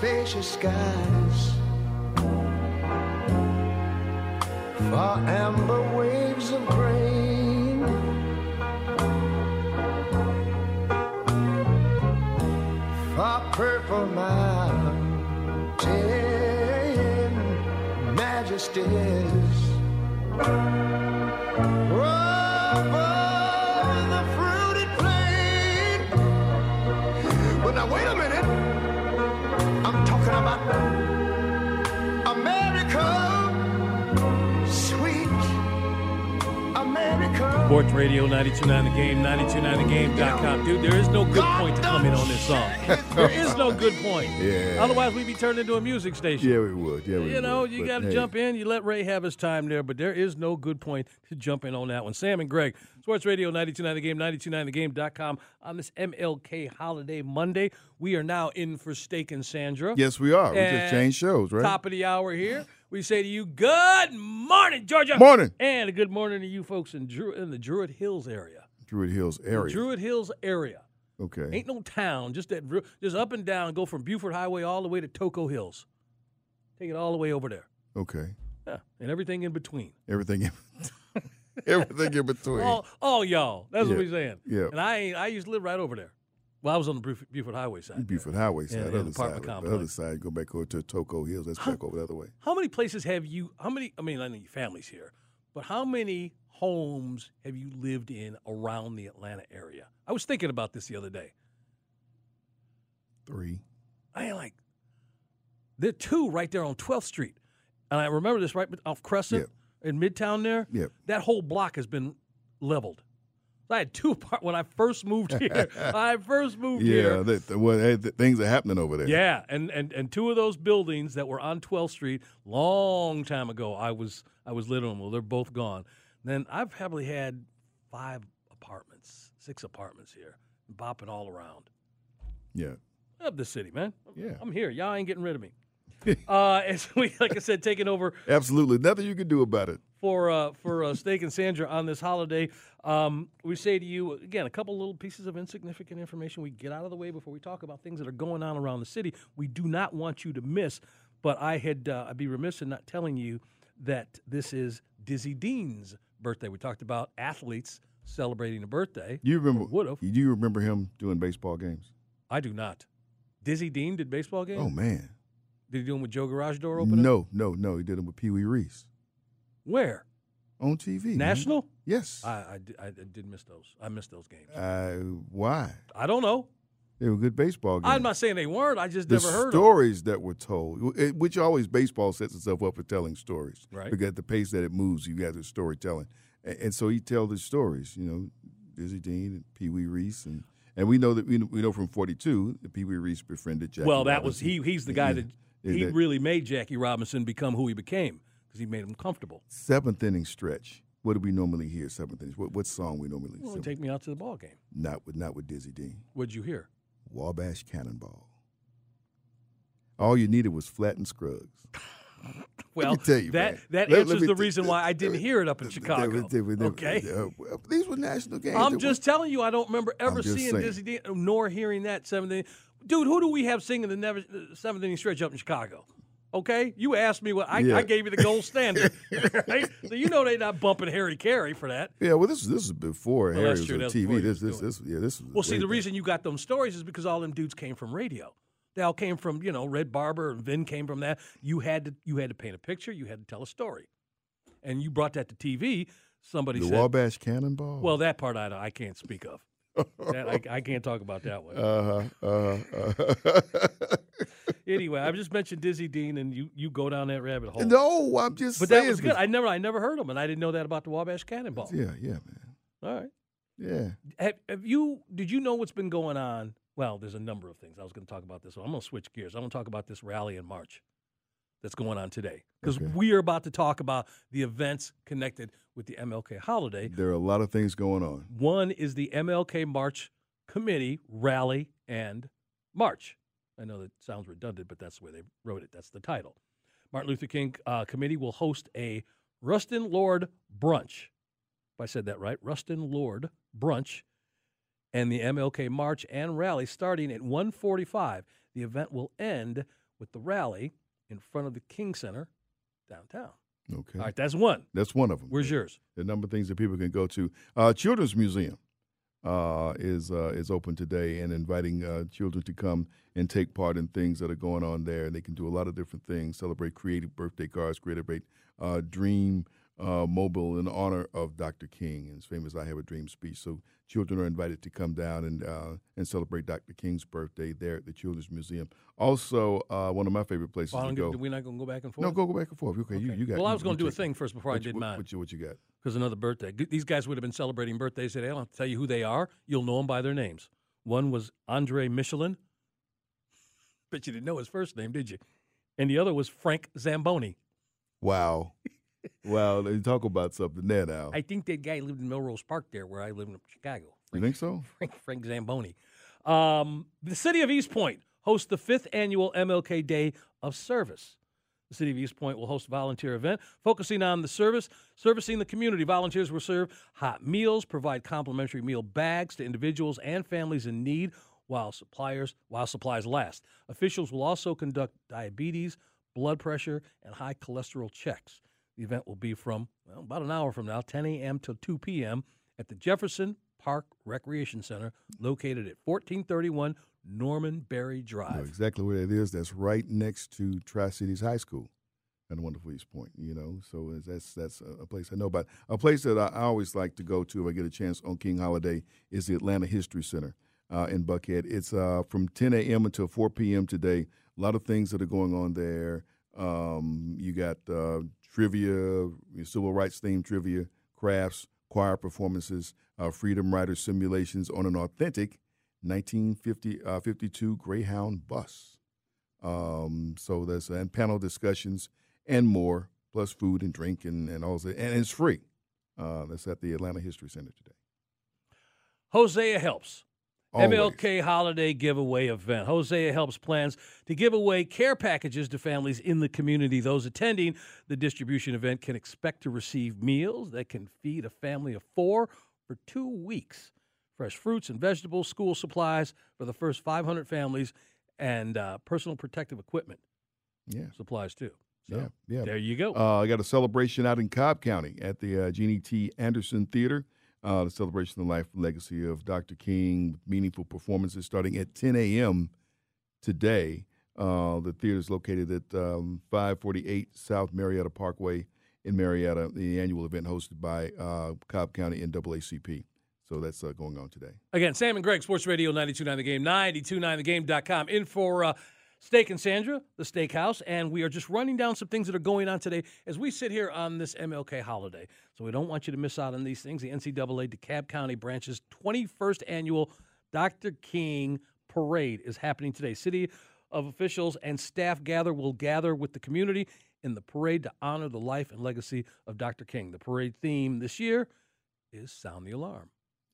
spacious skies. For amber waves of grain. For purple mountain majesties. Sports Radio 929 The Game, 929thegame.com. Dude, there is no good point to come in on this song. there is no good point. Yeah. Otherwise, we'd be turned into a music station. Yeah, we would. Yeah, we You know, would. you got to hey, jump in. You let Ray have his time there, but there is no good point to jump in on that one. Sam and Greg, Sports Radio 929 The Game, 929thegame.com on this MLK holiday Monday. We are now in for Steak and Sandra. Yes, we are. We just changed shows, right? Top of the hour here. We say to you, good morning, Georgia. Morning. And a good morning to you folks in, Dru- in the Druid Hills area. Druid Hills area. Druid Hills area. okay. Ain't no town, just that, just up and down. Go from Buford Highway all the way to Toco Hills. Take it all the way over there. okay. Yeah, and everything in between. Everything in everything in between. All, all y'all. That's what we're saying. yeah. And I ain't, I used to live right over there. Well, I was on the Buford, Buford Highway side. there. Buford Highway side, Yeah, the yeah, other the side. apartment The other side, go back over to Toco Hills. That's back over the other way. How many places have you? How many? I mean, I know your family's here, but how many homes have you lived in around the Atlanta area? I was thinking about this the other day. Three. I ain't like there are two right there on 12th Street, and I remember this right off Crescent in Midtown. There, Yep. that whole block has been leveled. I had two apart when I first moved here. I first moved Yeah, here. that, that- well, hey, th- things are happening over there. Yeah, and, and and two of those buildings that were on 12th Street long time ago, I was I was living in them. Well, they're both gone. Then I've probably had five apartments, six apartments here, bopping all around. Yeah. Of the city, man. Yeah. I'm here. Y'all ain't getting rid of me. uh, as we, like I said, taking over Absolutely. Nothing you can do about it. For uh, for uh, Steak and Sandra on this holiday. Um, we say to you again a couple little pieces of insignificant information we get out of the way before we talk about things that are going on around the city. We do not want you to miss. But I had uh, I'd be remiss in not telling you that this is Dizzy Dean's birthday. We talked about athletes celebrating a birthday. You remember? Would have. Do you remember him doing baseball games? I do not. Dizzy Dean did baseball games. Oh man. Did he do them with Joe Garage Door opening? No, no, no. He did them with Pee Wee Reese Where? on TV. man. National? Yes. I, I, I did miss those. I missed those games. Uh, why? I don't know. They were good baseball games. I'm not saying they weren't. I just the never heard of stories that were told, which always baseball sets itself up for telling stories. Right. Because at the pace that it moves, you got the storytelling, and, and so he tell the stories. You know, Dizzy Dean and Pee Wee Reese, and and we know that we know, we know from '42 that Pee Wee Reese befriended Jackie. Well, that was he. He's the guy Yeah. that he that really made Jackie Robinson become who he became because he made him comfortable. seventh inning stretch. What do we normally hear? Seventh inning. What, what song we normally? Well, sing? take me out to the ball game. Not with not with Dizzy Dean. What'd you hear? Wabash Cannonball. All you needed was Flatt and Scruggs. Well, tell you, that man. that Let- let answers me the reason why I didn't hear it up in Chicago. were- were- Okay, uh, these were national games. I'm just telling you, I don't remember ever seeing saying. Dizzy Dean nor hearing that seventh inning. Dude, who do we have singing the never, seventh inning stretch up in Chicago? Okay, you asked me what I, Yeah. I gave you the gold standard, right? So you know they're not bumping Harry Caray for that. Yeah, well, this this is before Well, Harry was on was TV. This this this yeah this. Was Well, see, the back. reason you got them stories is because all them dudes came from radio. They all came from, you know, Red Barber and Vin came from that. You had to you had to paint a picture, you had to tell a story. And you brought that to TV. Somebody the said, Wabash Cannonball. "Well, that part I, I can't speak of. that, I, I can't talk about that one." uh huh. Uh huh. anyway, I just mentioned Dizzy Dean, and you you go down that rabbit hole. no, I'm just but saying. that was good. I never I never heard them, and I didn't know that about the Wabash Cannonball. yeah, yeah, man. All right. Yeah. Have, have you did you know what's been going on? Well, there's a number of things. I was going to talk about this. One. I'm going to switch gears. I'm going to talk about this rally in March that's going on today because Okay. we are about to talk about the events connected with the MLK holiday. There are a lot of things going on. One is the MLK March Committee rally and march. I know that sounds redundant, but that's the way they wrote it. That's the title. Martin Luther King uh, Committee will host a Rustin Lord brunch. If I said that right, Rustin Lord brunch, and the MLK March and rally starting at 1:45. The event will end with the rally in front of the King Center downtown. Okay. All right, that's one. That's one of them. Where's yours? The number of things that people can go to. Uh, Children's Museum uh, is uh, is open today and inviting uh, children to come and take part in things that are going on there. And they can do a lot of different things. Celebrate creative birthday cards, celebrate uh, dream uh, mobile in honor of Dr. King and his famous "I Have a Dream" speech. So children are invited to come down and uh, and celebrate Dr. King's birthday there at the Children's Museum. Also, uh, one of my favorite places Well, to go. we're not going to go back and forth. no, go go back and forth. Okay, you, Okay. you got. Well, I was going to do a thing first before I did you, mine. What you, what you got? because another birthday. These guys would have been celebrating birthdays today. I'll tell you who they are. You'll know them by their names. One was Andre Michelin. Bet you didn't know his first name, did you? And the other was Frank Zamboni. Wow. Wow, they talk about something there now. I think that guy lived in Melrose Park there, where I live in Chicago. you think so? Frank, Frank Zamboni. Um, the city of East Point hosts the fifth annual MLK Day of Service. The city of East Point will host a volunteer event focusing on the service, servicing the community. Volunteers will serve hot meals, provide complimentary meal bags to individuals and families in need while suppliers while supplies last. Officials will also conduct diabetes, blood pressure, and high cholesterol checks. The event will be from well, about an hour from now, 10 a.m. to 2 p.m. at the Jefferson Park Recreation Center, located at 1431 Norman Berry You know Drive. exactly where it is. That's right next to Tri Cities High School and wonderful East Point, you know. So that's that's a place I know about. A place that I I always like to go to if I get a chance on King Holiday is the Atlanta History Center uh, in Buckhead. It's uh, from 10 a.m. until 4 p.m. today. A lot of things that are going on there. Um, you got uh, trivia, civil rights themed trivia, crafts, choir performances, uh, freedom rider simulations on an authentic 1952 Greyhound bus. Um, so there's and panel discussions and more, plus food and drink and, and all that. And it's free. Uh, that's at the Atlanta History Center today. Hosea Helps. Always. MLK Holiday Giveaway Event. Hosea helps plans to give away care packages to families in the community. Those attending the distribution event can expect to receive meals that can feed a family of four for two weeks. Fresh fruits and vegetables, school supplies for the first 500 families, and uh, personal protective equipment Yeah, supplies too. So yeah, yeah. there you go. Uh, I got a celebration out in Cobb County at the uh, Jennie T. Anderson Theater. Uh, the celebration of the life legacy of Dr. King, with meaningful performances starting at 10 a.m. today. Uh, the theater is located at um, 548 South Marietta Parkway in Marietta. The annual event hosted by uh, Cobb County NAACP. So that's uh, going on today. Again, Sam and Greg, Sports Radio 929 The Game, 929thegame.com. In for uh, Steak and Sandra, the steakhouse, and we are just running down some things that are going on today as we sit here on this MLK holiday. So we don't want you to miss out on these things. The NCAA DeKalb County branch's 21st annual Dr. King Parade is happening today. City of officials and staff gather will gather with the community in the parade to honor the life and legacy of Dr. King. The parade theme this year is Sound the Alarm.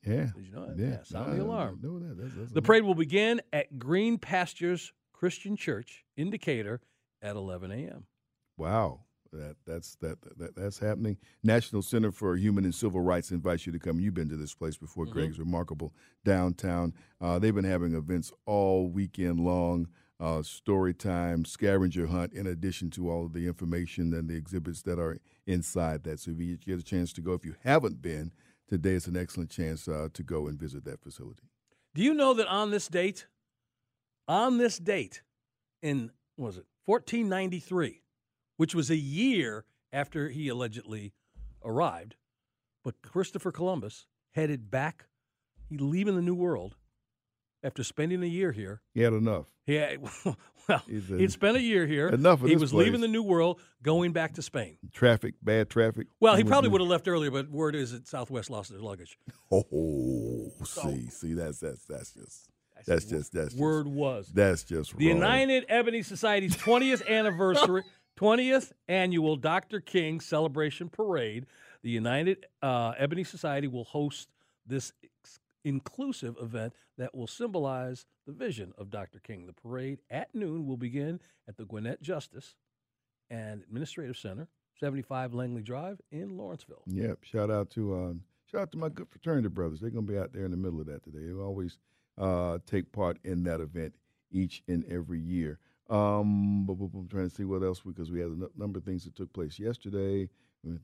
Yeah. Did you know that? Yeah, sound the I alarm. know that. That's, that's The parade will begin at Green Pastures Christian Church in Decatur at 11 a.m. Wow, that that's that, that that's happening. National Center for Human and Civil Rights invites you to come. You've been to this place before, Greg. It's remarkable downtown. Uh, they've been having events all weekend long. Uh, story time, scavenger hunt, in addition to all of the information and the exhibits that are inside that. So if you get a chance to go, if you haven't been, today is an excellent chance uh, to go and visit that facility. Do you know that on this date, on this date, in what was it 1493, which was a year after he allegedly arrived, but Christopher Columbus headed back, he leaving the New World after spending a year here. He had enough. Yeah, well, He's a- he'd spent a year here. Enough of He was leaving the New World, going back to Spain. Traffic, bad traffic. Well, he probably would have left earlier, but word is that Southwest lost their luggage. Oh, see, see, that's that's that's just that's just that's just, Word was that's just the wrong. United Ebony Society's 20th anniversary, 20th annual Dr. King Celebration Parade. The United uh, Ebony Society will host this ex- inclusive event that will symbolize the vision of Dr. King. The parade at noon will begin at the Gwinnett Justice and Administrative Center, 75 Langley Drive in Lawrenceville. Yep. Shout out to uh, shout out to my good fraternity brothers. They're gonna be out there in the middle of that today. They always uh, take part in that event each and every year. Um, but, but I'm trying to see what else because we had a number of things that took place yesterday,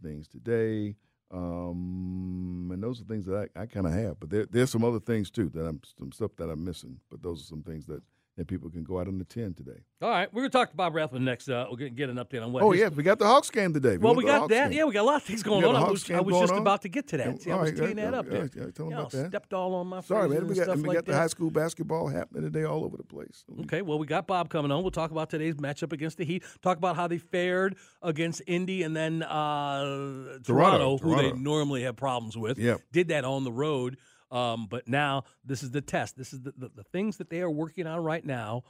things today. Um, and those are things that I, I kind of have, but there, there's some other things too that I'm some stuff that I'm missing. But those are some things that, that people can go out and attend today. All right, we're gonna talk to Bob Rathbun next. Uh, we'll get, get an update on what. Oh yeah, we got the Hawks game today. Well, we got that. game. Yeah, we got a lot of things going on. I was, I was just on? about to get to that. Yeah, See, I was right, teeing yeah, that up yeah, there. yeah, tell 'em Yeah, about that. Stepped all on my Sorry, man. We got, we like got the high school basketball happening today all over the place. Okay, well, we got Bob coming on. We'll talk about today's matchup against the Heat. Talk about how they fared against Indy and then uh, Toronto, who they normally have problems with. Yep. Did that on the road. Um, but now this is the test. This is the, the, the things that they are working on right now.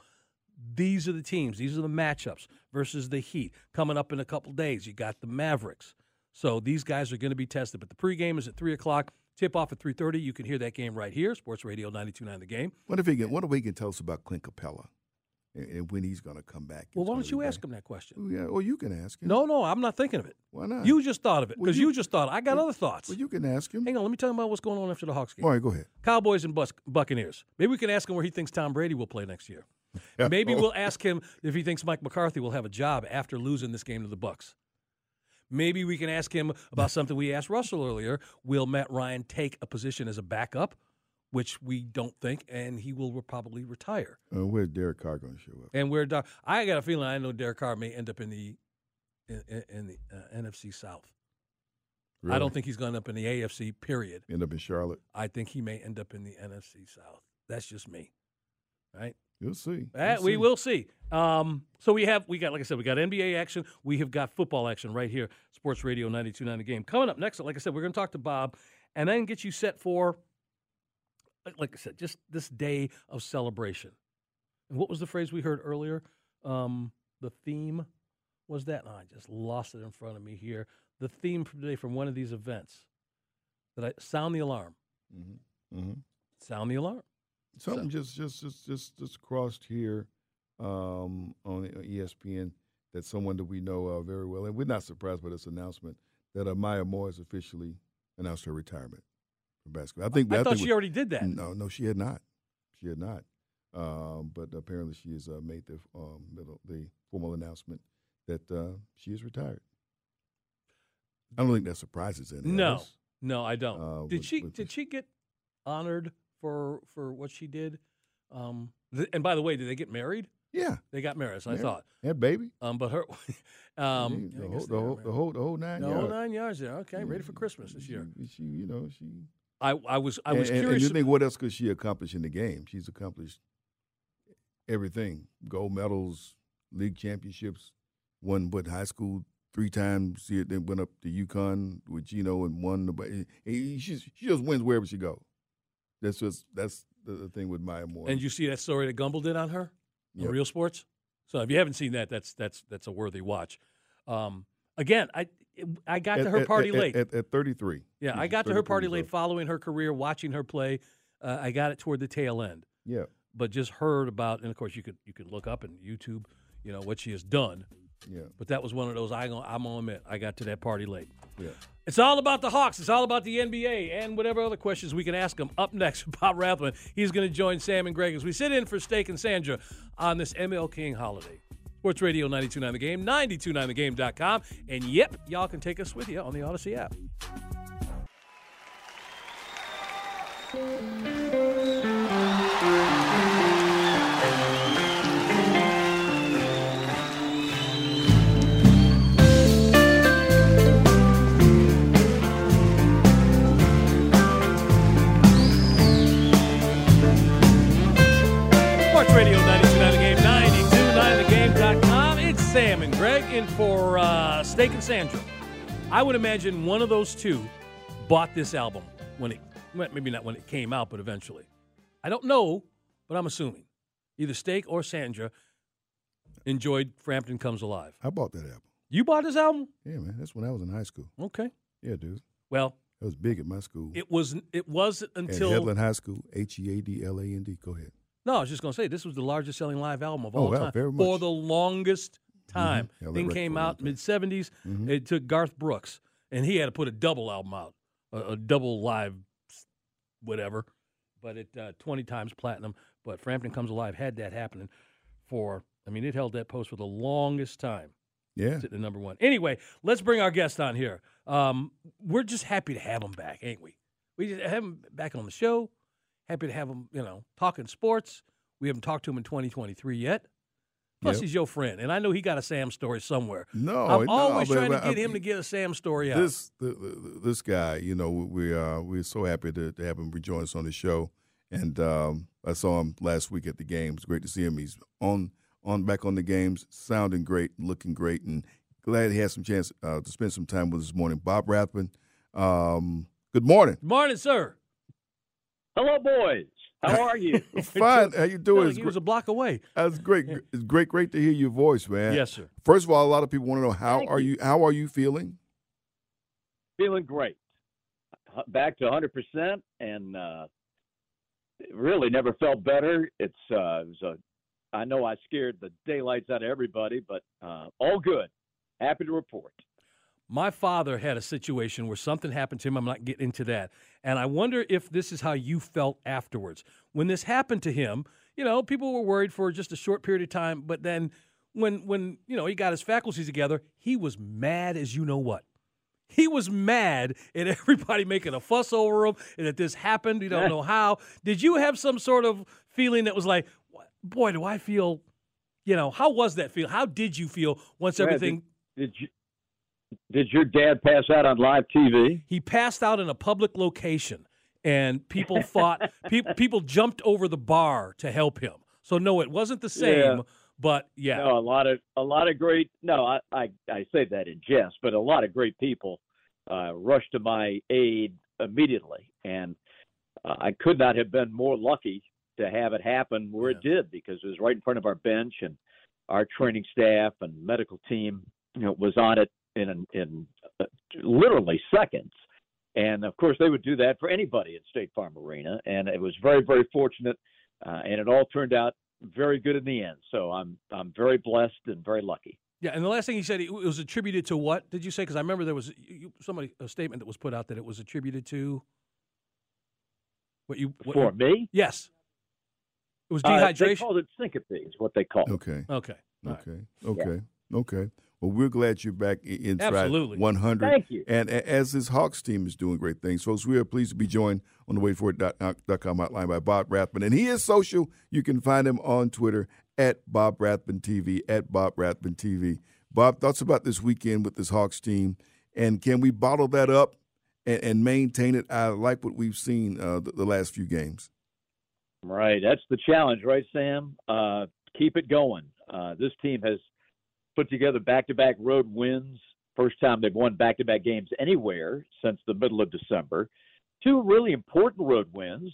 These are the teams. These are the matchups versus the Heat. Coming up in a couple days, you got the Mavericks. So these guys are going to be tested. But the pregame is at 3 o'clock. Tip off at 3.30. You can hear that game right here. Sports Radio 92.9 The Game. What if he can? What if he can tell us about Clint Capela and, and when he's going to come back? Well, why don't you ask back. him that question? Yeah, or you can ask him. No, no, I'm not thinking of it. why not? You just thought of it Well, because you- you, just thought. I got well, other thoughts. Well, you can ask him. Hang on, let me tell you about what's going on after the Hawks game. All right, go ahead. Cowboys and Bus- Buccaneers. Maybe we can ask him where he thinks Tom Brady will play next year. Maybe we'll ask him if he thinks Mike McCarthy will have a job after losing this game to the Bucks. Maybe we can ask him about something we asked Russell earlier. Will Matt Ryan take a position as a backup, which we don't think, and he will probably retire? Uh, where's Derek Carr going to show up? And where Dar- I got a feeling I know Derek Carr may end up in the in, in- the uh, NFC South. I don't think he's going up in the AFC. Period. end up in Charlotte. I think he may end up in the NFC South. That's just me, right? You'll see. Uh, You'll we see. will see. Um, so we have we got like I said we got NBA action. We have got football action right here. Sports Radio 92.9 The Game coming up next. Like I said, we're going to talk to Bob and then get you set for like- like I said, just this day of celebration. And what was the phrase we heard earlier? Um, the theme was that. No, I just lost it in front of me here. The theme for today from one of these events. That I sound the alarm. Mhm. Mhm. Sound the alarm. Something just just just just just crossed here um, on ESPN that someone that we know uh, very well, and we're not surprised by this announcement that uh, Maya Moore has officially announced her retirement from basketball. I think I, I, thought think she already did that. No, no, she had not. She had not. Um, but apparently, she has uh, made the um, the formal announcement that uh, she is retired. I don't think that surprises any of No. us. No, I don't. Uh, did with- she with did the- she get honored for for what she did? Um, th- and by the way, did they get married? Yeah, They got married, so I Yeah. thott. that baby. Um, but her, um, the, whole, the, whole, the whole the whole nine the yards. whole nine yards there. Okay, ready for Christmas this year. She, she, you know, she. I I was I was and, curious. And you think what else could she accomplish in the game? She's accomplished everything: gold medals, league championships, won what high school three times. She then went up to UConn with Gino and won. The, she she just wins wherever she go. That's just that's the, thing with Maya Moore. and you see that story that Gumbel did on her, on Yep. Real Sports. So if you haven't seen that, that's that's that's a worthy watch. Um, again, I I got to her at- party at, late. at, at 33. yeah, I got to her party late, following her career, watching her play. Uh, I got it toward the tail end. Yeah, but just heard about, and of course you could you could look up and YouTube, you know what she has done. yeah, But that was one of those I gon- I'm gonna admit I got to that party late. yeah. It's all about the Hawks. It's all about the NBA and whatever other questions we can ask them. Up next, Bob Rathbun. He's going to join Sam and Greg as we sit in for Steak and Sandra on this ML King holiday. Sports Radio 929 The Game, 929thegame.com. And yep, y'all can take us with you on the Audacy app. Sports Radio 929 in for uh, Steak and Sandra. I would imagine one of those two bought this album when it, maybe not when it came out, but eventually. I don't know, but I'm assuming. Either Steak or Sandra enjoyed Frampton Comes Alive. I bought that album. You bought this album? Yeah, man. That's when I was in high school. Okay. Yeah, dude. Well, That was big at my school. it was it wasn't until At Headland High School, H E A D L A N D. Go ahead. No, I was just going to say this was the largest selling live album of Oh, all wow, time for the longest time. Held that Thing came for a long out mid '70s. Mhm. It took Garth Brooks, and he had to put a double album out, a, a double live, whatever. But it uh, 20 times platinum. But Frampton Comes Alive had that happening for I mean, it held that post for the longest time. Yeah. Sitting at number one. Anyway, let's bring our guest on here. Um, we're just happy to have him back, ain't we? We just have him back on the show. Happy to have him, you know, talking sports. We haven't talked to him in 2023 yet. Plus, Yep. he's your friend, and I know he got a Sam story somewhere. No, I'm no, always but- trying but to get I- him to get a Sam story out. This the, the, this guy, you know, we uh, we're so happy to, to have him rejoin us on the show. And um, I saw him last week at the games. Great to see him. He's on on back on the games, sounding great, looking great, and glad he had some chance uh, to spend some time with us this morning. Bob Rathbun, um, good morning. Good morning, sir. Hello, boys. How are you? Fine. How you doing? like It's he gr- was a block away. That's great. It's great, great to hear your voice, man. Yes, sir. First of all, a lot of people want to know how Thank are you. you? How are you feeling? Feeling great. Back to 100%, and uh, really never felt better. It's uh, it was a. I know I scared the daylights out of everybody, but uh, all good. Happy to report. My father had a situation where something happened to him. I'm not getting into that. And I wonder if this is how you felt afterwards. When this happened to him, you know, people were worried for just a short period of time, but then when when, you know, he got his faculties together, he was mad as you know what. He was mad at everybody making a fuss over him and that this happened. You don't know how. Did you have some sort of feeling that was like, boy, do I feel, you know, how was that feel? How did you feel once Yeah, did- everything Did you? Did your dad pass out on live TV? he passed out in a public location and people thought people people jumped over the bar to help him so no it wasn't the same Yeah. but yeah No, a lot of a lot of great. No, I I, I say that in jest, but a lot of great people uh, rushed to my aid immediately, and uh, I could not have been more lucky to have it happen where it did because it was right in front of our bench, and our training staff and medical team, you know, was on it in in uh, literally seconds. And of course, they would do that for anybody at State Farm Arena, and it was very, very fortunate, uh, and it all turned out very good in the end. So I'm I'm very blessed and very lucky. yeah and the last thing he said it was attributed to what did you say because i remember there was somebody a statement that was put out that it was attributed to what you what For me, yes it was uh, they called it syncope, is what they call it. Okay. okay All right. Okay. Okay. Okay. Well, we're glad you're back i- inside Absolutely. 100. Thank you. And as this Hawks team is doing great things, folks, we are pleased to be joined on the waitforit.com hotline by Bob Rathbun. And he is social. You can find him on Twitter at Bob Rathbun TV, at Bob Rathbun TV. Bob, thoughts about this weekend with this Hawks team, and can we bottle that up and, and maintain it? I like what we've seen uh, the, the last few games. Right, that's the challenge, right, Sam? Uh, keep it going. Uh, this team has put together back-to-back road wins. First time they've won back-to-back games anywhere since the middle of December. Two really important road wins.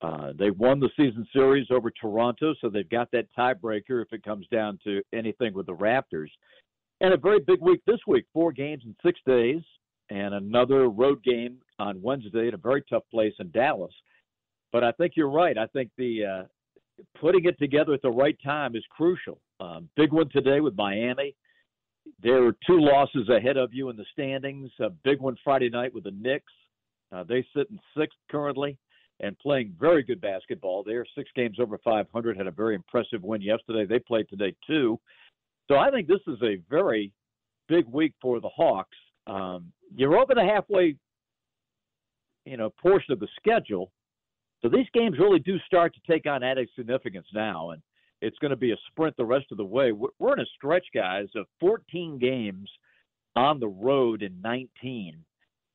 Uh, they won the season series over Toronto, so they've got that tiebreaker if it comes down to anything with the Raptors. And a very big week this week, four games in six days, and another road game on Wednesday at a very tough place in Dallas. But I think you're right. I think the uh, putting it together at the right time is crucial. Um, big one today with Miami. There are two losses ahead of you in the standings. A big one Friday night with the Knicks. Uh, they sit in sixth currently and playing very good basketball. They're six games over 500. Had a very impressive win yesterday. They played today too. So I think this is a very big week for the Hawks. Um, you're over the halfway, you know, portion of the schedule. So these games really do start to take on added significance now, and it's going to be a sprint the rest of the way. We're in a stretch, guys, of 14 games on the road in 19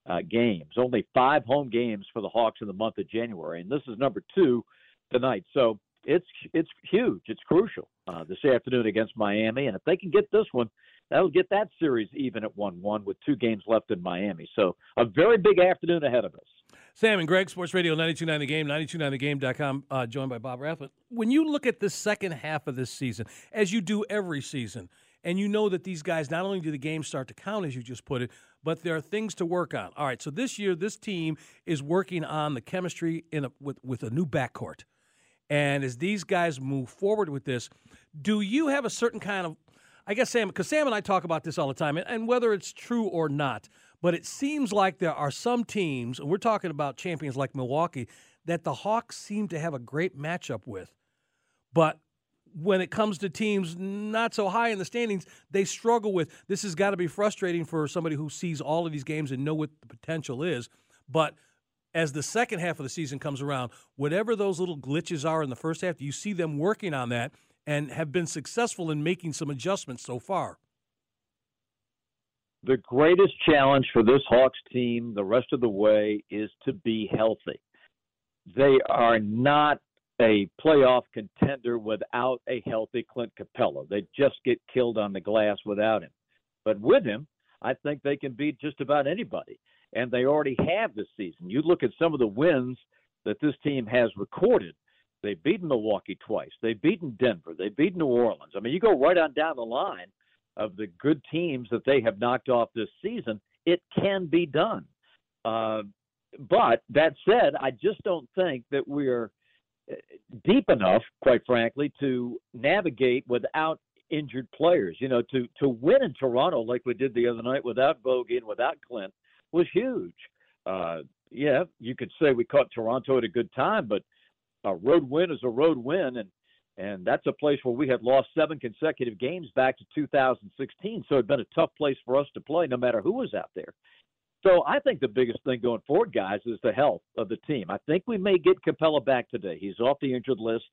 uh, games. Only five home games for the Hawks in the month of January, and this is number two tonight. So it's it's huge. It's crucial uh, this afternoon against Miami, and if they can get this one, that'll get that series even at one-one with two games left in Miami. So a very big afternoon ahead of us. Sam and Greg, Sports Radio 929 The Game, 929thegame.com, uh, joined by Bob Rathbun. When you look at the second half of this season, as you do every season, and you know that these guys, not only do the games start to count, as you just put it, but there are things to work on. All right, so this year, this team is working on the chemistry in a, with, with a new backcourt. And as these guys move forward with this, do you have a certain kind of, I guess, Sam, because Sam and I talk about this all the time, and, and whether it's true or not, but it seems like there are some teams, and we're talking about champions like Milwaukee, that the Hawks seem to have a great matchup with. But when it comes to teams not so high in the standings, they struggle with this has got to be frustrating for somebody who sees all of these games and know what the potential is. But as the second half of the season comes around, whatever those little glitches are in the first half, you see them working on that and have been successful in making some adjustments so far. The greatest challenge for this Hawks team the rest of the way is to be healthy. They are not a playoff contender without a healthy Clint Capela. They just get killed on the glass without him. But with him, I think they can beat just about anybody. And they already have this season. You look at some of the wins that this team has recorded. They've beaten Milwaukee twice. They've beaten Denver. They've beaten New Orleans. I mean, you go right on down the line of the good teams that they have knocked off this season. It can be done. Uh, but that said, I just don't think that we're uh, deep enough, quite frankly, to navigate without injured players. You know, to to win in Toronto like we did the other night without Bogey and without Clint was huge. Uh, yeah, you could say we caught Toronto at a good time, but a road win is a road win, and and that's a place where we had lost seven consecutive games back to 2016. So it'd been a tough place for us to play, no matter who was out there. So I think the biggest thing going forward, guys, is the health of the team. I think we may get Capela back today. He's off the injured list.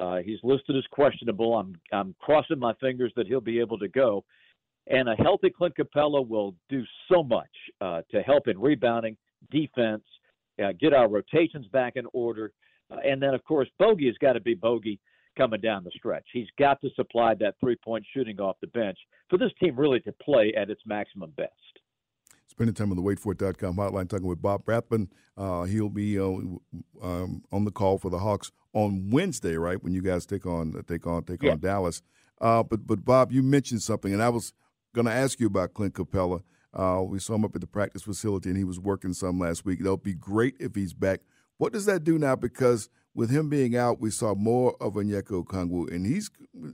Uh, he's listed as questionable. I'm I'm crossing my fingers that he'll be able to go. And a healthy Clint Capela will do so much uh, to help in rebounding, defense, uh, get our rotations back in order, uh, and then of course Bogey has got to be Bogey coming down the stretch. He's got to supply that three-point shooting off the bench for this team really to play at its maximum best spending time on the waitfor.com hotline talking with Bob Rathbun. Uh, he'll be uh, um, on the call for the Hawks on Wednesday, right? When you guys take on take on take yeah. on Dallas. Uh, but but Bob, you mentioned something, and I was going to ask you about Clint Capela. Uh, we saw him up at the practice facility, and he was working some last week. It'll be great if he's back. What does that do now? Because with him being out, we saw more of Onyeka Okongwu, and he's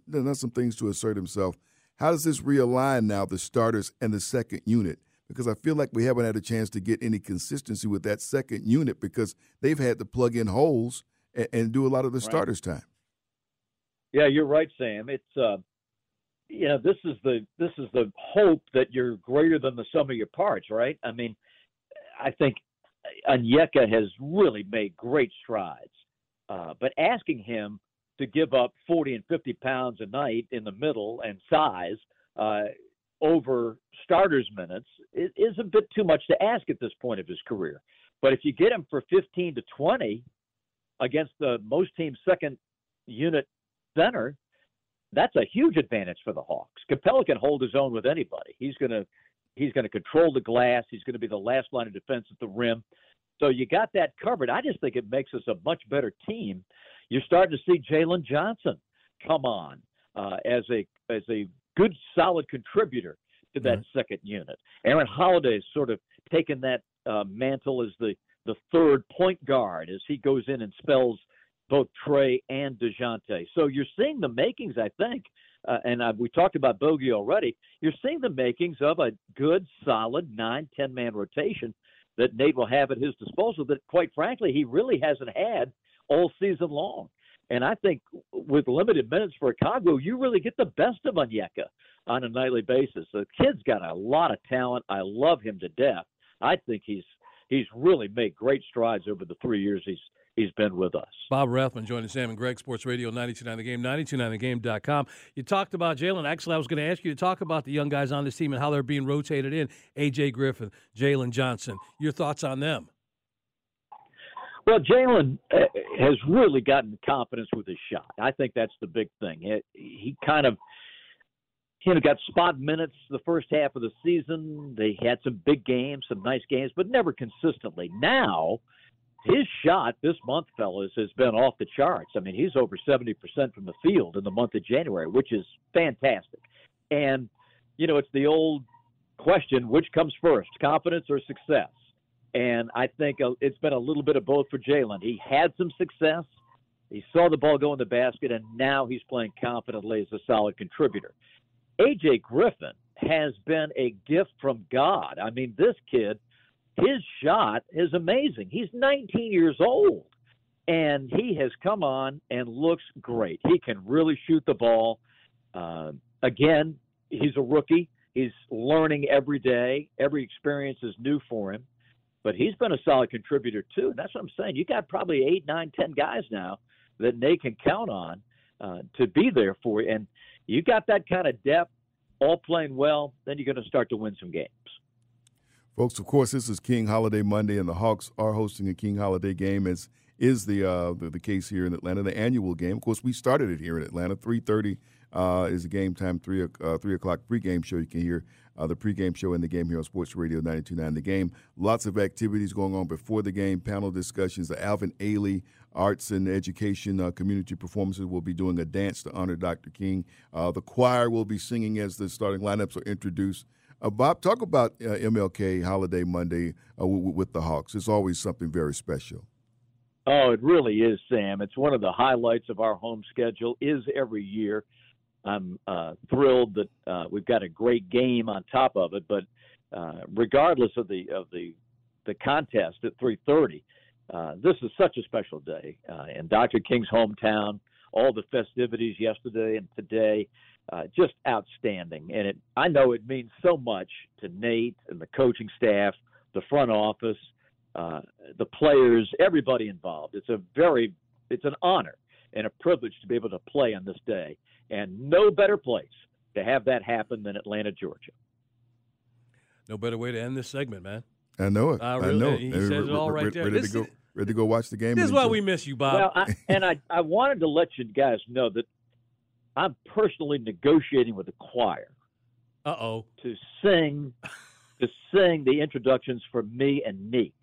done some things to assert himself. How does this realign now the starters and the second unit? because I feel like we haven't had a chance to get any consistency with that second unit because they've had to plug in holes and, and do a lot of the right. starters' time. Yeah, you're right, Sam. It's uh, you know this is the this is the hope that you're greater than the sum of your parts, right? I mean, I think Onyeka has really made great strides, uh, but asking him to give up 40 and 50 pounds a night in the middle and size uh, over starters minutes is a bit too much to ask at this point of his career. But if you get him for 15 to 20 against the most team's second unit center, that's a huge advantage for the Hawks. Capela can hold his own with anybody. He's going to he's going to control the glass. He's going to be the last line of defense at the rim. So you got that covered. I just think it makes us a much better team. You're starting to see Jalen Johnson come on uh, as a as a good, solid contributor to that mm-hmm. second unit. Aaron Holiday sort of taken that uh, mantle as the the third point guard as he goes in and spells both Trey and Dejounte. So you're seeing the makings, I think, uh, and uh, we talked about Bogey already. You're seeing the makings of a good, solid nine, ten man rotation that Nate will have at his disposal. That, quite frankly, he really hasn't had all season long. And I think with limited minutes for Chicago, you really get the best of Onyeka on a nightly basis. The kid's got a lot of talent. I love him to death. I think he's he's really made great strides over the three years he's he's been with us. Bob Rathbun joining Sam and Greg Sports Radio 929 The Game, 929TheGame.com. You talked about Jalen. Actually, I was going to ask you to talk about the young guys on this team and how they're being rotated in. A.J. Griffin, Jalen Johnson. Your thoughts on them? Well, Jalen uh, has really gotten confidence with his shot. I think that's the big thing. He, he kind of you know, got spot minutes the first half of the season. They had some big games, some nice games, but never consistently. Now, his shot this month, fellas, has been off the charts. I mean, he's over 70% from the field in the month of January, which is fantastic. And, you know, it's the old question which comes first, confidence or success? And I think uh, it's been a little bit of both for Jalen. He had some success. He saw the ball go in the basket, and now he's playing confidently as a solid contributor. AJ Griffin has been a gift from God. I mean, this kid, his shot is amazing. He's 19 years old, and he has come on and looks great. He can really shoot the ball. Uh, again, he's a rookie. He's learning every day. Every experience is new for him, but he's been a solid contributor too. And that's what I'm saying. You got probably eight, nine, ten guys now that they can count on uh, to be there for you. And you got that kind of depth, all playing well, then you're going to start to win some games. Folks, of course, this is King Holiday Monday, and the Hawks are hosting a King Holiday game. As is the, uh, the, the case here in Atlanta, the annual game. Of course, we started it here in Atlanta. Three thirty uh, is the game time. Three uh, three o'clock pregame show. You can hear uh, the pregame show in the game here on Sports Radio 92.9 The Game. Lots of activities going on before the game. Panel discussions. The Alvin Ailey Arts and Education uh, Community Performances will be doing a dance to honor Dr. King. Uh, the choir will be singing as the starting lineups are introduced. Uh, Bob, talk about uh, MLK Holiday Monday uh, w- with the Hawks. It's always something very special. Oh, it really is, Sam. It's one of the highlights of our home schedule. Is every year. I'm uh, thrilled that uh, we've got a great game on top of it. But uh, regardless of the of the the contest at 3:30, uh, this is such a special day in Dr. King's hometown. All the festivities yesterday and today, uh, just outstanding. And it, I know it means so much to Nate and the coaching staff, the front office, the players, everybody involved. It's a very, it's an honor and a privilege to be able to play on this day and no better place to have that happen than Atlanta, Georgia. No better way to end this segment, man. I know it. Uh, really, I know He says it all right there. Ready to go. Ready to go watch the game. This is why we miss you, Bob. Well, I, and I, I wanted to let you guys know that I'm personally negotiating with the choir uh oh. to sing to sing the introductions for me and Neek.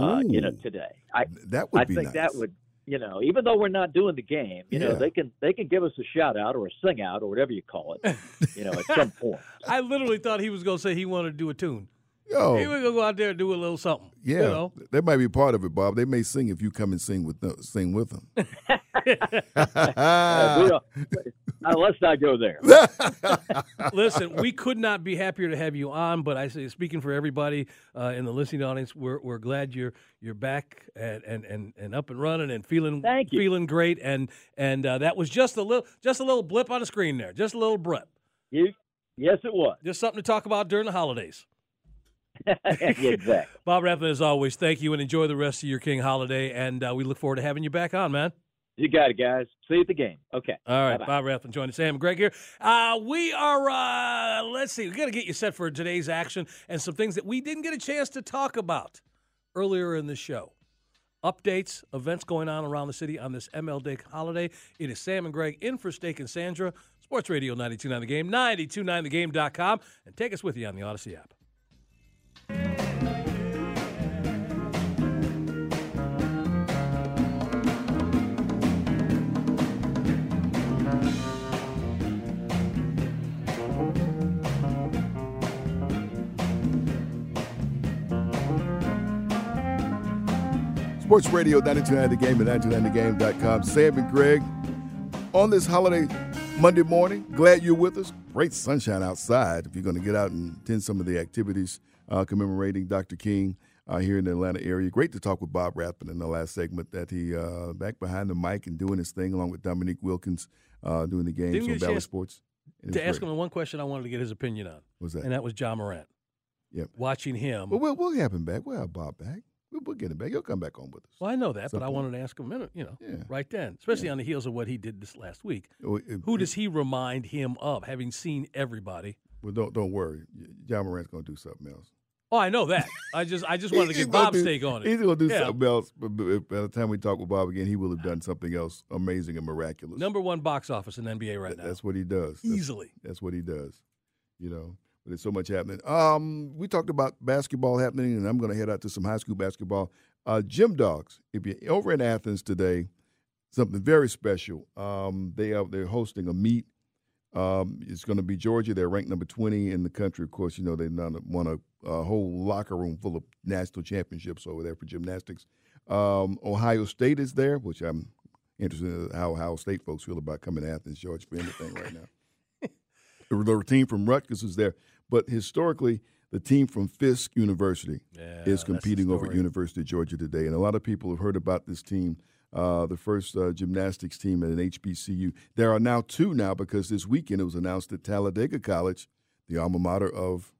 Uh, you know, today. I that would I be think nice. that would you know, even though we're not doing the game, you know, they can they can give us a shout out or a sing out or whatever you call it, you know, at some point. I literally thought he was going to say he wanted to do a tune. Yo, He was going to go out there and do a little something. yeah, You know? that might be part of it, Bob. They may sing if you come and sing with them, sing with them. Uh, don't- let's not go there. Listen, we could not be happier to have you on. But I say, speaking for everybody uh, in the listening audience, we're, we're glad you're you're back and, and, and, and up and running and feeling Thank you. feeling great. And and uh, that was just a little just a little blip on the screen there, just a little blip, You, yes, it was. just something to talk about during the holidays. exactly. Bob Rathbun, as always, thank you and enjoy the rest of your King holiday. And uh, we look forward to having you back on, man. You got it, guys. See you at the game. Okay. All right, Bye-bye. Bob Rathbun joining Sam and Greg here. Uh, we are, uh, let's see, we got to get you set for today's action and some things that we didn't get a chance to talk about earlier in the show. Updates, events going on around the city on this ML Day holiday. It is Sam and Greg in for Steak and Sandra, Sports Radio 929 The Game, 929thegame.com, and take us with you on the Audacy app. Sports Radio 929 The Game and 929thegame.com. Sam and Greg on this holiday Monday morning. Glad you're with us. Great sunshine outside if you're going to get out and attend some of the activities uh, commemorating Dr. King uh, here in the Atlanta area. Great to talk with Bob Rathbun in the last segment that he uh, back behind the mic and doing his thing along with Dominique Wilkins uh, doing the games Didn't on chance Sports. To was ask great. him one question I wanted to get his opinion on, was that? and that was Ja Morant. Yep. Watching him. Well, we'll, we'll have him back. We'll have Bob back. We'll, we'll get him back. He'll come back on with us. Well, I know that, but I wanted to ask him a minute, you know, Yeah. right then, especially on the heels of what he did this last week. Oh, it- Who does he remind him of, having seen everybody? Well, don't don't worry. Ja Morant's going to do something else. Oh, I know that. I just, I just wanted to get gonna Bob's do- take on it. He's going to do Yeah. something else. But by the time we talk with Bob again, he will have done something else amazing and miraculous. Number one box office in NBA right now, That's what he does. Easily. that's what he does. You know, there's so much happening. Um, we talked about basketball happening, and I'm going to head out to some high school basketball. Uh, Gym Dogs, if you're over in Athens today, something very special. Um, they are they're hosting a meet. Um, it's going to be Georgia. They're ranked number 20 in the country. Of course, you know they won a, a, whole locker room full of national championships over there for gymnastics. Um, Ohio State is there, which I'm interested in how Ohio State folks feel about coming to Athens, Georgia, for anything right now. the team from Rutgers is there, but historically, the team from Fisk University Yeah, is competing over at. University of Georgia today, and a lot of people have heard about this team. Uh, the first uh, gymnastics team at an HBCU. There are now two now because this weekend it was announced that Talladega College, the alma mater of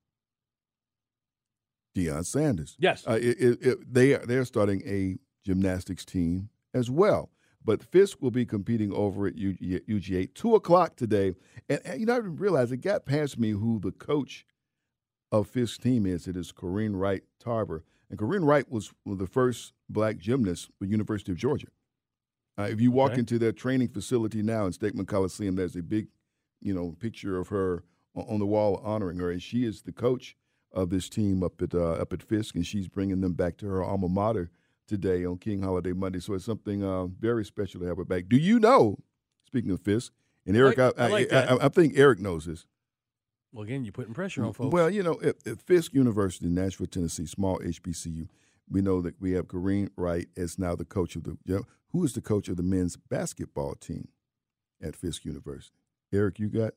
Deion Sanders, Yes. uh, it, it, it, they are they're starting a gymnastics team as well. But Fisk will be competing over at UGA two o'clock today, and, and you know I didn't realize it got past me who the coach of Fisk's team is. It is Corrinne Wright Tarver, and Corrinne Wright was one of the first black gymnast for University of Georgia. Uh, if you walk Okay. into their training facility now in Stegeman Coliseum, there's a big, you know, picture of her on the wall honoring her, and she is the coach of this team up at uh, up at Fisk, and she's bringing them back to her alma mater today on King Holiday Monday. So it's something uh, very special to have her back. Do you know? Speaking of Fisk, and Eric, like- I, I like I. I, I think Eric knows this. Well, again, you're putting pressure on folks. Well, you know, at, at Fisk University in Nashville, Tennessee, small HBCU, we know that we have Kareem Wright as now the coach of the. You know, who is the coach of the men's basketball team at Fisk University? Eric, you got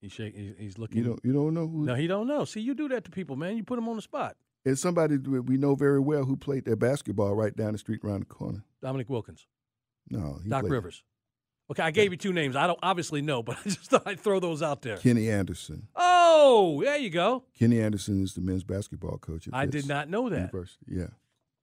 he's, shake, he's, he's looking. you don't you don't know who? no, he don't know. See, you do that to people, man. You put them on the spot. It's somebody we know very well who played their basketball right down the street around the corner. Dominique Wilkins, No, he Doc played- Rivers. Okay, I gave you two names. I don't obviously know, but I just thought I'd throw those out there. Kenny Anderson. Oh, there you go. Kenny Anderson is the men's basketball coach at I did not know that. University. Yeah,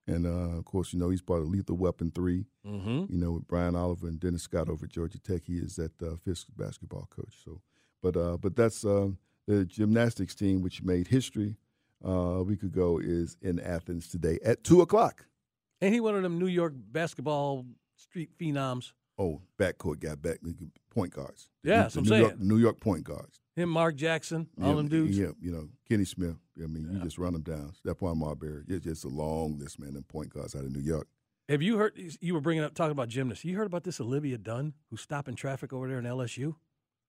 and uh, of course, you know he's part of Lethal Weapon Three. Mm-hmm. you know, with Brian Oliver and Dennis Scott over at Georgia Tech. He is that uh, Fisk basketball coach. So, but uh, but that's uh, the gymnastics team, which made history uh, a week ago, is in Athens today at two o'clock. Ain't he one of them New York basketball street phenoms? Oh, backcourt guy, back point guards. Yeah, what I'm New saying. York, New York point guards. Him, Mark Jackson, all yeah, them dudes. Yeah, you know, Kenny Smith. I mean, you just run them down. Stephon Marbury. It's just a long list, man. Them point guards out of New York. Have you heard? You were bringing up talking about gymnasts. You heard about this Olivia Dunne who's stopping traffic over there in LSU?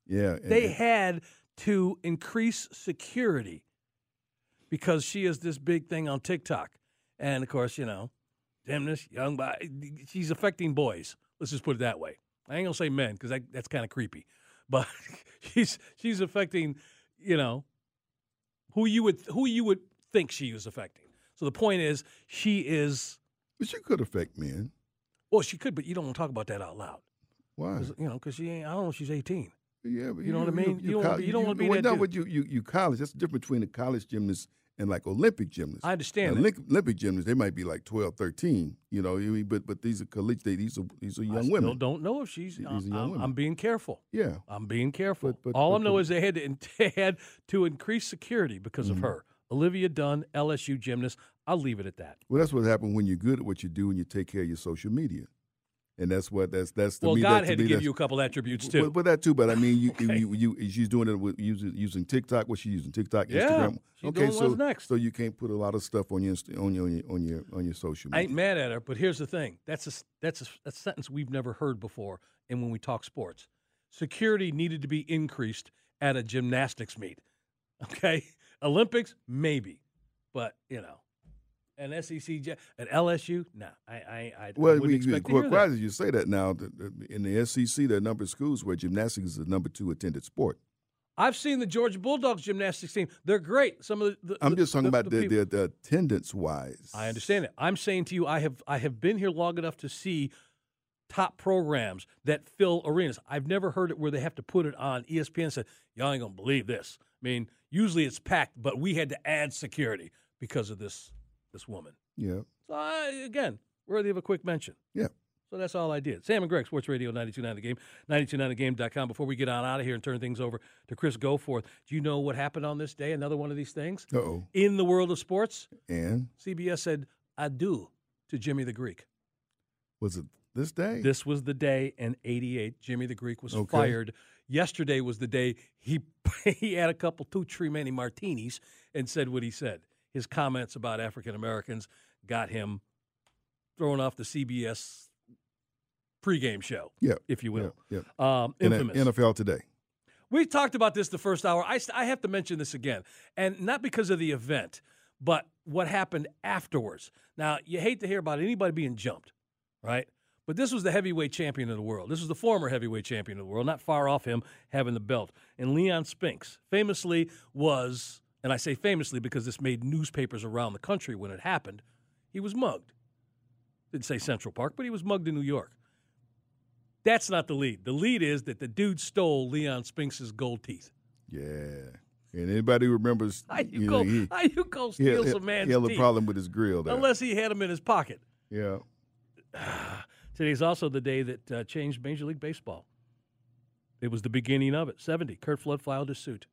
Yeah, They and- had to increase security because she is this big thing on TikTok, and of course, you know, gymnast, young, boy, she's affecting boys. Let's just put it that way. I ain't gonna say men because that, that's kind of creepy, but she's she's affecting, you know, who you would who you would think she was affecting. So the point is, she is. but you could affect men. Well, she could, but you don't want to talk about that out loud. Why? you know, because she ain't. I don't know if she's eighteen. Yeah, but You know what I mean? You don't be- you don't wanna be well, that no, dude. but you, you, you college. That's the difference between a college gymnast and like Olympic gymnasts. I understand Now, that. Olympic gymnasts, they might be like 12, 13, you know, but but these are collegiate, these are these are I young still women. don't know if she's. These I'm, young women. I'm being careful. Yeah. I'm being careful. But- but- All but I know is they had to, they had to increase security because Mm-hmm. of her. Olivia Dunne, LSU gymnast. I'll leave it at that. Well, that's what happens when you're good at what you do and you take care of your social media. And that's what that's that's to well, me. God had to give you a couple attributes too. well, that too, but I mean, you, Okay. you, you, you, she's doing it with using, using TikTok. What's she using? TikTok, Yeah, Instagram. okay, so next. so you can't put a lot of stuff on your on your on your on your, on your social I ain't mad at her, but here's the thing. That's a that's a, a sentence we've never heard before. And when we talk sports, security needed to be increased at a gymnastics meet. Okay, Olympics maybe, but you know, an SEC at LSU, no, I I I, Well, wouldn't we, to well, hear that. you say that now, in the SEC, there are a number of schools where gymnastics is the number two attended sport. I've seen the Georgia Bulldogs gymnastics team. They're great. Some of the, the I'm just talking the- about the the, the, attendance wise. I understand it. I'm saying to you, I have I have been here long enough to see top programs that fill arenas. I've never heard it where they have to put it on ESPN and say, Y'all ain't gonna believe this. I mean, usually it's packed, but we had to add security because of this this woman. Yeah, So I, again, worthy of a quick mention. yeah. So that's all I did. Sam and Greg, Sports Radio 929 The Game, 929thegame.com. Before we get on out of here and turn things over to Chris Goforth, do you know what happened on this day? Another one of these things? Oh. In the world of sports, And CBS said adieu to Jimmy the Greek. was it this day? This was the day in '88. Jimmy the Greek was Okay. fired. Yesterday was the day he he had a couple two tree many martinis and said what he said. His comments about African Americans got him thrown off the CBS pregame show, yeah, if you will. yeah. Um, In a- infamous. NFL today. We talked about this the first hour. I, I have to mention this again, and not because of the event, but what happened afterwards. Now, you hate to hear about anybody being jumped, right? But this was the heavyweight champion of the world. This was the former heavyweight champion of the world, not far off him having the belt. And Leon Spinks famously was and I say famously because this made newspapers around the country when it happened, he was mugged. Didn't say Central Park, but he was mugged in New York. That's not the lead. The lead is that the dude stole Leon Spinks's gold teeth. Yeah. And anybody who remembers, How you, you go? know, he, how you go he, steal had- some man's he had a teeth? problem with his grill there. Unless he had them in his pocket. yeah. Today's also the day that uh, changed Major League Baseball. It was the beginning of it. 70. Curt Flood filed his suit.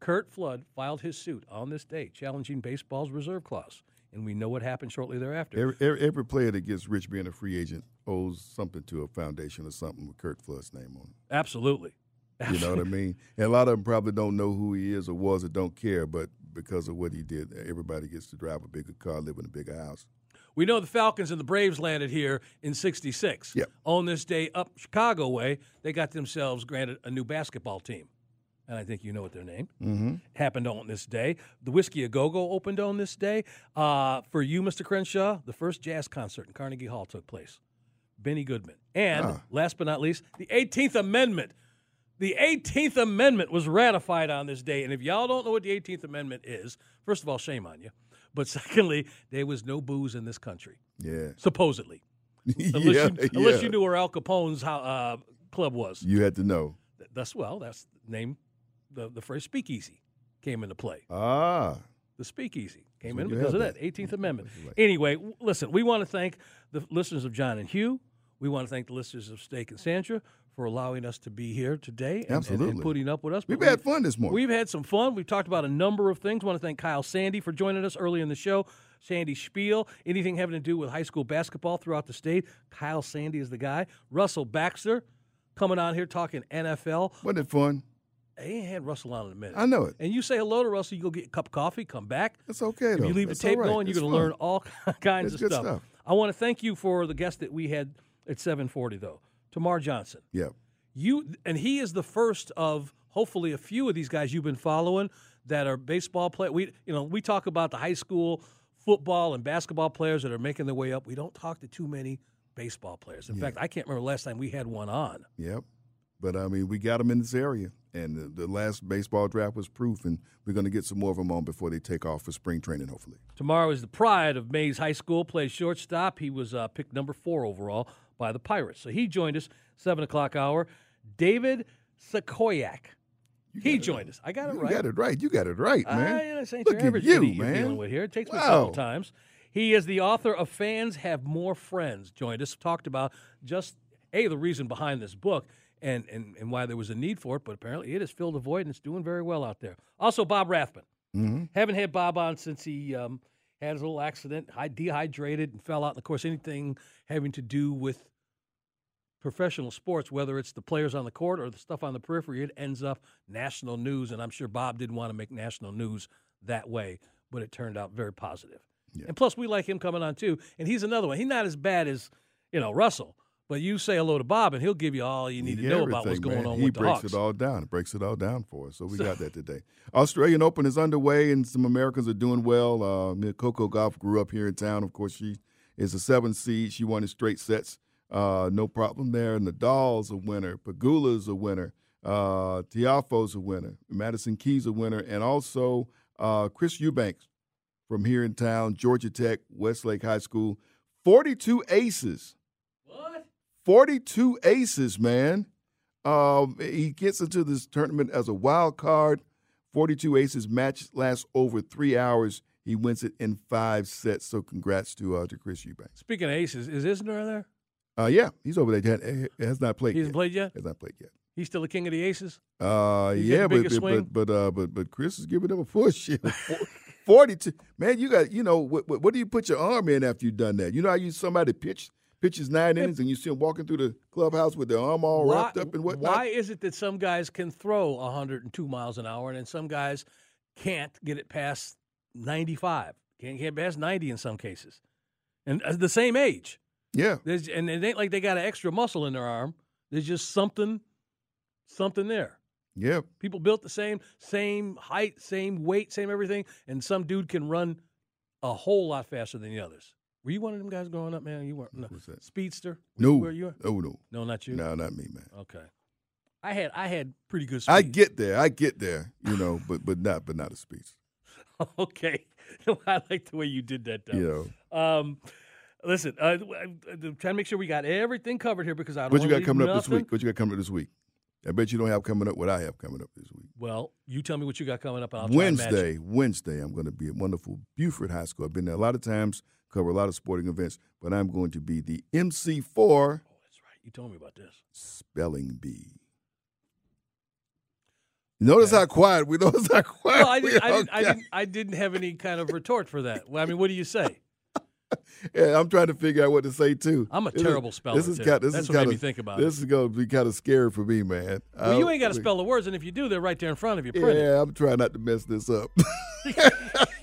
Curt Flood filed his suit on this day, challenging baseball's reserve clause. And we know what happened shortly thereafter. Every, every, every player that gets rich being a free agent owes something to a foundation or something with Curt Flood's name on it. Absolutely. You know what I mean? And a lot of them probably don't know who he is or was or don't care, but because of what he did, everybody gets to drive a bigger car, live in a bigger house. We know the Falcons and the Braves landed here in 66. Yep. On this day up Chicago way, they got themselves granted a new basketball team. And I think you know what their name Mm-hmm. happened on this day. The Whiskey A Go Go opened on this day. Uh, for you, Mr. Crenshaw, the first jazz concert in Carnegie Hall took place. Benny Goodman. And Ah. last but not least, the 18th Amendment. The 18th Amendment was ratified on this day. And if y'all don't know what the 18th Amendment is, first of all, shame on you. But secondly, there was no booze in this country, Yeah. supposedly. Unless, yeah, you, unless yeah. you knew where Al Capone's uh, club was. You had to know. That's well, that's the name, the, the phrase speakeasy came into play. Ah. The speakeasy came So in because of that that. 18th Amendment. Right. Anyway, w- listen, we want to thank the listeners of John and Hugh. We want to thank the listeners of Steak and Sandra for allowing us to be here today and, and- and Absolutely. putting up with us. We've But had fun this morning. We've had some fun. We've talked about a number of things. want to thank Kyle Sandy for joining us early in the show. Sandy Spiel, anything having to do with high school basketball throughout the state, Kyle Sandy is the guy. Russell Baxter coming on here talking NFL. Wasn't it fun? I ain't had Russell on in a minute. I know it. and you say hello to Russell, you go get a cup of coffee, come back. That's okay, If though. you leave the tape right. going, you're going to learn all kinds It's of good stuff. stuff. I want to thank you for the guest that we had at 740, though, Termarr Johnson. Yeah. You and he is the first of hopefully a few of these guys you've been following that are baseball play. We you know we talk about the high school football and basketball players that are making their way up. We don't talk to too many baseball players. In fact, I can't remember last time we had one on. Yep. But I mean, we got them in this area, and the, the last baseball draft was proof, and we're going to get some more of them on before they take off for spring training, hopefully. Tomorrow is the pride of Mays High School. Plays shortstop. He was uh, picked number four overall by the Pirates. So he joined us seven o'clock hour. David Sequoiak. He joined us. I got it You right. got it right. You got it right, man. I, ain't Look your at you, man. dealing with here. It takes me several times. He is the author of Fans Have More Friends. Joined us, talked about just a the reason behind this book and, and and why there was a need for it, but apparently it has filled a void and it's doing very well out there. Also, Bob Rathbun. hmm Haven't had Bob on since he um, had his little accident, dehydrated, and fell out. And of course, anything having to do with professional sports, whether it's the players on the court or the stuff on the periphery, it ends up national news. And I'm sure Bob didn't want to make national news that way, but it turned out very positive. Yeah. And plus, we like him coming on too. And he's another one. He's not as bad as you know Russell, but you say hello to Bob, and he'll give you all you need to know about what's going man. on He with the breaks it all down. Breaks it all down for us. So we got that today. Australian Open is underway, and some Americans are doing well. Uh, Coco Gauff grew up here in town. Of course, she is a seven seed. She won in straight sets. Uh, no problem there. Nadal's a winner. Pegula's a winner. Uh, Tiafoe's a winner. Madison Keys a winner, and also uh, Chris Eubanks from here in town, Georgia Tech, Westlake High School. Forty-two aces. What? 42 aces, man. Um, he gets into this tournament as a wild card. 42 aces. Match lasts over three hours. He wins it in five sets. So congrats to uh, to Chris Eubanks. Speaking of aces, is Isner there? Uh, yeah, he's over there. He has not played He hasn't played yet. Has not played yet. He's still the king of the aces. Uh, He yeah, but but, but but uh, but but Chris is giving him a push. 42. Man, you got you know what, what? What do you put your arm in after you've done that? You know how you somebody pitch pitches nine innings and you see him walking through the clubhouse with their arm all wrapped up and whatnot. Why is it that some guys can throw 102 miles an hour and then some guys can't get it past 95? Can't get past 90 in some cases, and uh, the same age. Yeah. There's, and it ain't like they got an extra muscle in their arm. There's just something, something there. Yeah, People built the same, same height, same weight, same everything, and some dude can run a whole lot faster than the others. Were you one of them guys growing up, man? You weren't. No. What's that? Speedster? No, Where you? no, no, No, not you. no, not me, man. Okay. I had I had pretty good speed. I get there, I get there, you know, but but not but not a speech. okay. I like the way you did that, though. You know. Um, listen, uh, I'm trying to make sure we got everything covered here because I don't What you got coming leave up this week? What you got coming up this week? I bet you don't have coming up what I have coming up this week. Well, you tell me what you got coming up. And I'll try and match. Wednesday, Wednesday, I'm going to be at wonderful Buford High School. I've been there a lot of times, cover a lot of sporting events, but I'm going to be the MC for Oh, that's right. You told me about this. Spelling Bee. Notice how quiet we notice how quiet Well, I, did, I, didn't, I, didn't, I didn't have any kind of retort for that. Well, I mean, what do you say? Yeah, I'm trying to figure out what to say too. I'm a This is- terrible speller, This is kind. This That's is what made kind me think about This is going to be kind of scary for me, man. Well, you ain't got to spell the words, and if you do, they're right there in front of you. Printed. Yeah, I'm trying not to mess this up.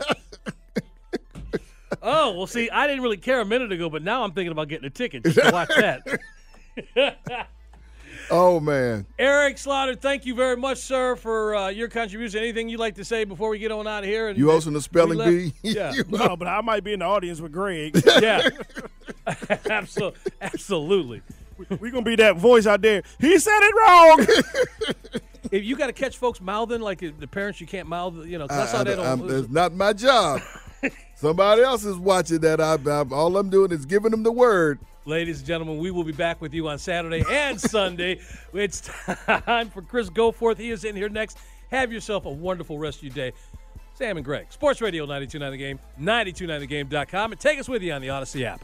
Oh, well, see, I didn't really care a minute ago, but now I'm thinking about getting a ticket just to watch that. oh man, Eric Slaughter, thank you very much, sir, for uh, your contribution. Anything you'd like to say before we get on out of here? And you hosting the spelling bee? Yeah. No, but I might be in the audience with Greg. yeah, absolutely, absolutely. We're gonna be that voice out there. He said it wrong. If you got to catch folks mouthing like the parents, you can't mouth. You know, 'cause I, saw I- that I'm- That's not my job. Somebody else is watching that. I, I, all I'm doing is giving them the word. Ladies and gentlemen, we will be back with you on Saturday and Sunday. It's time for Chris Goforth. He is in here next. Have yourself a wonderful rest of your day. Sam and Greg, Sports Radio 929 The Game, 929thegame.com, and take us with you on the Audacy app.